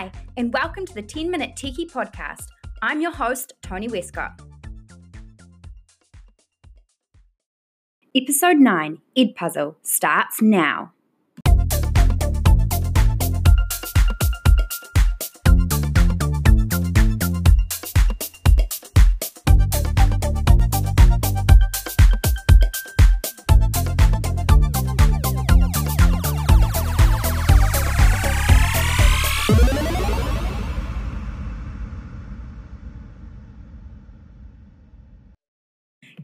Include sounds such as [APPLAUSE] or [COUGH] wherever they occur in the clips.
Hi, and welcome to the 10 Minute Techie Podcast. I'm your host, Tony Westcott. Episode 9 Edpuzzle starts now.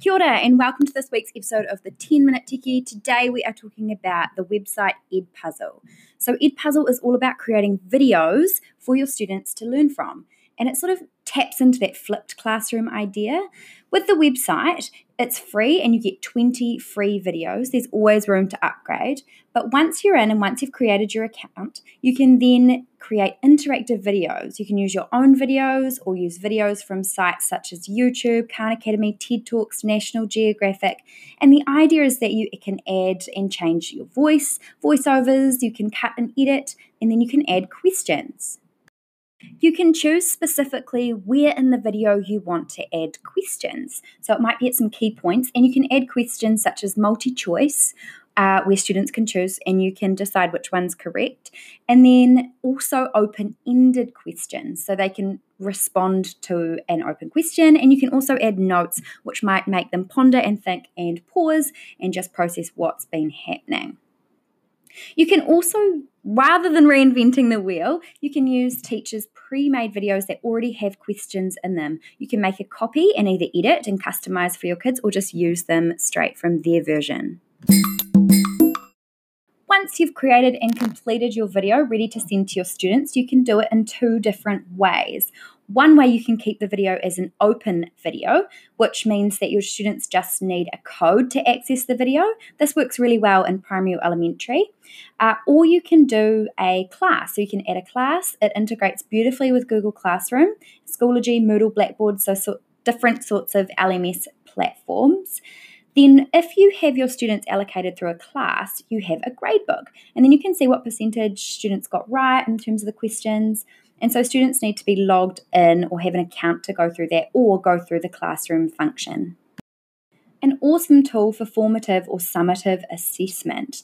Kia ora, and welcome to this week's episode of the 10 Minute Techie. Today we are talking about the website Edpuzzle. So, Edpuzzle is all about creating videos for your students to learn from, and it sort of taps into that flipped classroom idea. With the website, it's free and you get 20 free videos. There's always room to upgrade. But once you're in and once you've created your account, you can then create interactive videos. You can use your own videos or use videos from sites such as YouTube, Khan Academy, TED Talks, National Geographic. And the idea is that you can add and change your voice, voiceovers, you can cut and edit, and then you can add questions. You can choose specifically where in the video you want to add questions. So it might be at some key points, and you can add questions such as multi choice. Uh, where students can choose and you can decide which one's correct. And then also open ended questions so they can respond to an open question. And you can also add notes which might make them ponder and think and pause and just process what's been happening. You can also, rather than reinventing the wheel, you can use teachers' pre made videos that already have questions in them. You can make a copy and either edit and customize for your kids or just use them straight from their version. Once you've created and completed your video ready to send to your students, you can do it in two different ways. One way you can keep the video as an open video, which means that your students just need a code to access the video. This works really well in primary or elementary. Uh, or you can do a class. So you can add a class. It integrates beautifully with Google Classroom, Schoology, Moodle, Blackboard, so, so different sorts of LMS platforms. Then, if you have your students allocated through a class, you have a gradebook, and then you can see what percentage students got right in terms of the questions. And so, students need to be logged in or have an account to go through that or go through the classroom function. An awesome tool for formative or summative assessment.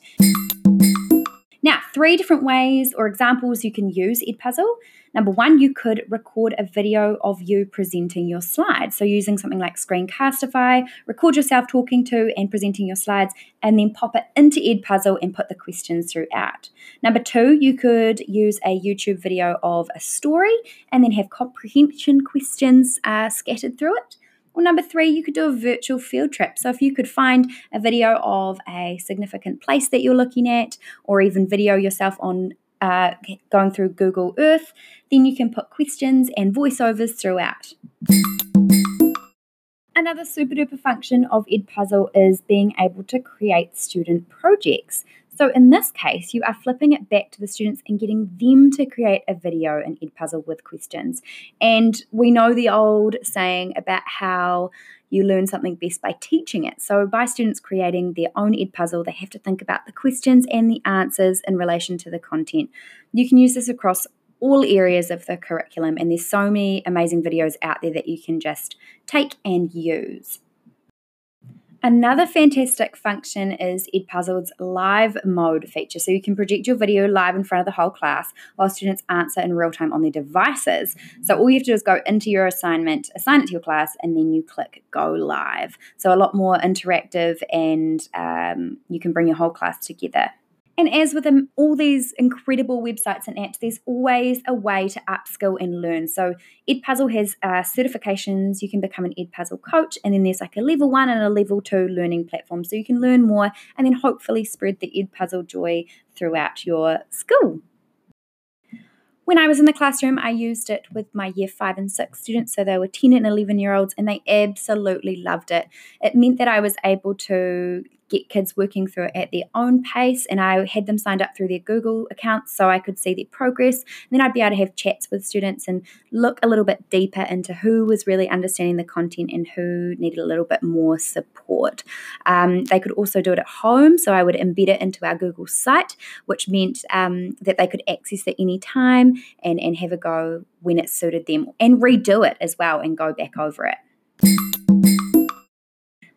Now, three different ways or examples you can use Edpuzzle. Number one, you could record a video of you presenting your slides. So, using something like Screencastify, record yourself talking to and presenting your slides, and then pop it into Edpuzzle and put the questions throughout. Number two, you could use a YouTube video of a story and then have comprehension questions uh, scattered through it. Or number three, you could do a virtual field trip. So if you could find a video of a significant place that you're looking at, or even video yourself on uh, going through Google Earth, then you can put questions and voiceovers throughout. Another super duper function of Edpuzzle is being able to create student projects. So in this case, you are flipping it back to the students and getting them to create a video in Edpuzzle with questions. And we know the old saying about how you learn something best by teaching it. So by students creating their own Edpuzzle, they have to think about the questions and the answers in relation to the content. You can use this across all areas of the curriculum, and there's so many amazing videos out there that you can just take and use. Another fantastic function is Edpuzzle's live mode feature. So you can project your video live in front of the whole class while students answer in real time on their devices. So all you have to do is go into your assignment, assign it to your class, and then you click go live. So a lot more interactive, and um, you can bring your whole class together. And as with all these incredible websites and apps, there's always a way to upskill and learn. So Edpuzzle has uh, certifications. You can become an Edpuzzle coach, and then there's like a level one and a level two learning platform. So you can learn more and then hopefully spread the Edpuzzle joy throughout your school. When I was in the classroom, I used it with my year five and six students. So they were 10 and 11 year olds, and they absolutely loved it. It meant that I was able to get kids working through it at their own pace. And I had them signed up through their Google accounts so I could see their progress. And then I'd be able to have chats with students and look a little bit deeper into who was really understanding the content and who needed a little bit more support. Um, they could also do it at home. So I would embed it into our Google site, which meant um, that they could access it anytime and, and have a go when it suited them and redo it as well and go back over it.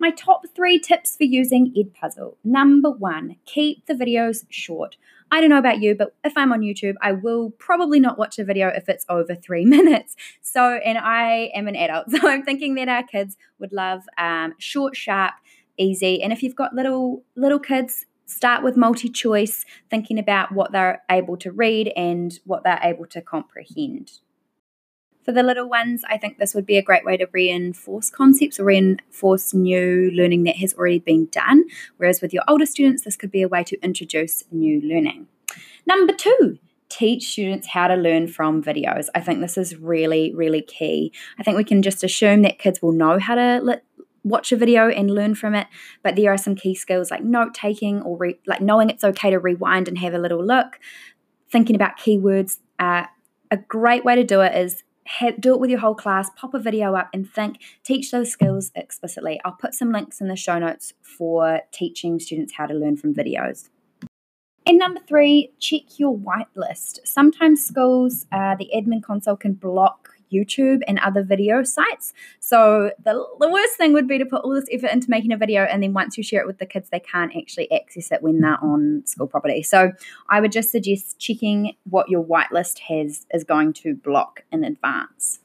My top three tips for using Edpuzzle. Number one, keep the videos short. I don't know about you, but if I'm on YouTube, I will probably not watch a video if it's over three [LAUGHS] minutes. So, and I am an adult, [LAUGHS] so I'm thinking that our kids would love um, short, sharp, easy. And if you've got little little kids, start with multi-choice, thinking about what they're able to read and what they're able to comprehend. For the little ones, I think this would be a great way to reinforce concepts or reinforce new learning that has already been done. Whereas with your older students, this could be a way to introduce new learning. Number two, teach students how to learn from videos. I think this is really, really key. I think we can just assume that kids will know how to watch a video and learn from it, but there are some key skills like note taking or re- like knowing it's okay to rewind and have a little look, thinking about keywords. Uh, a great way to do it is have, do it with your whole class, pop a video up and think, teach those skills explicitly. I'll put some links in the show notes for teaching students how to learn from videos. And number three, check your whitelist. Sometimes schools, uh, the admin console can block YouTube and other video sites. So the, the worst thing would be to put all this effort into making a video and then once you share it with the kids, they can't actually access it when they're on school property. So I would just suggest checking what your whitelist has is going to block in advance.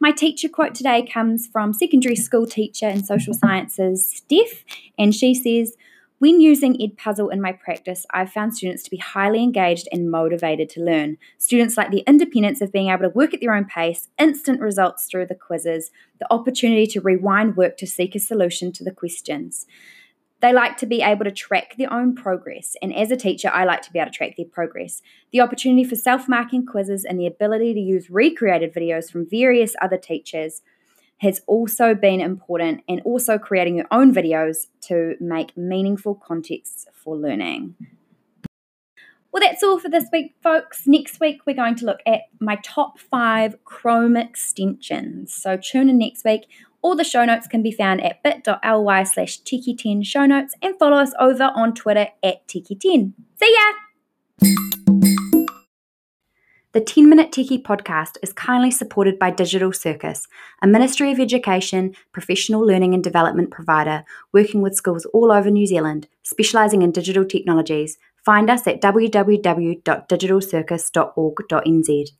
My teacher quote today comes from secondary school teacher in social sciences, Steph, and she says, when using Edpuzzle in my practice, I've found students to be highly engaged and motivated to learn. Students like the independence of being able to work at their own pace, instant results through the quizzes, the opportunity to rewind work to seek a solution to the questions. They like to be able to track their own progress, and as a teacher, I like to be able to track their progress. The opportunity for self marking quizzes and the ability to use recreated videos from various other teachers has also been important and also creating your own videos to make meaningful contexts for learning. Well, that's all for this week, folks. Next week, we're going to look at my top five Chrome extensions. So tune in next week. All the show notes can be found at bit.ly slash tiki10 show notes and follow us over on Twitter at tiki10. See ya! The 10 Minute Techie podcast is kindly supported by Digital Circus, a Ministry of Education professional learning and development provider working with schools all over New Zealand, specialising in digital technologies. Find us at www.digitalcircus.org.nz.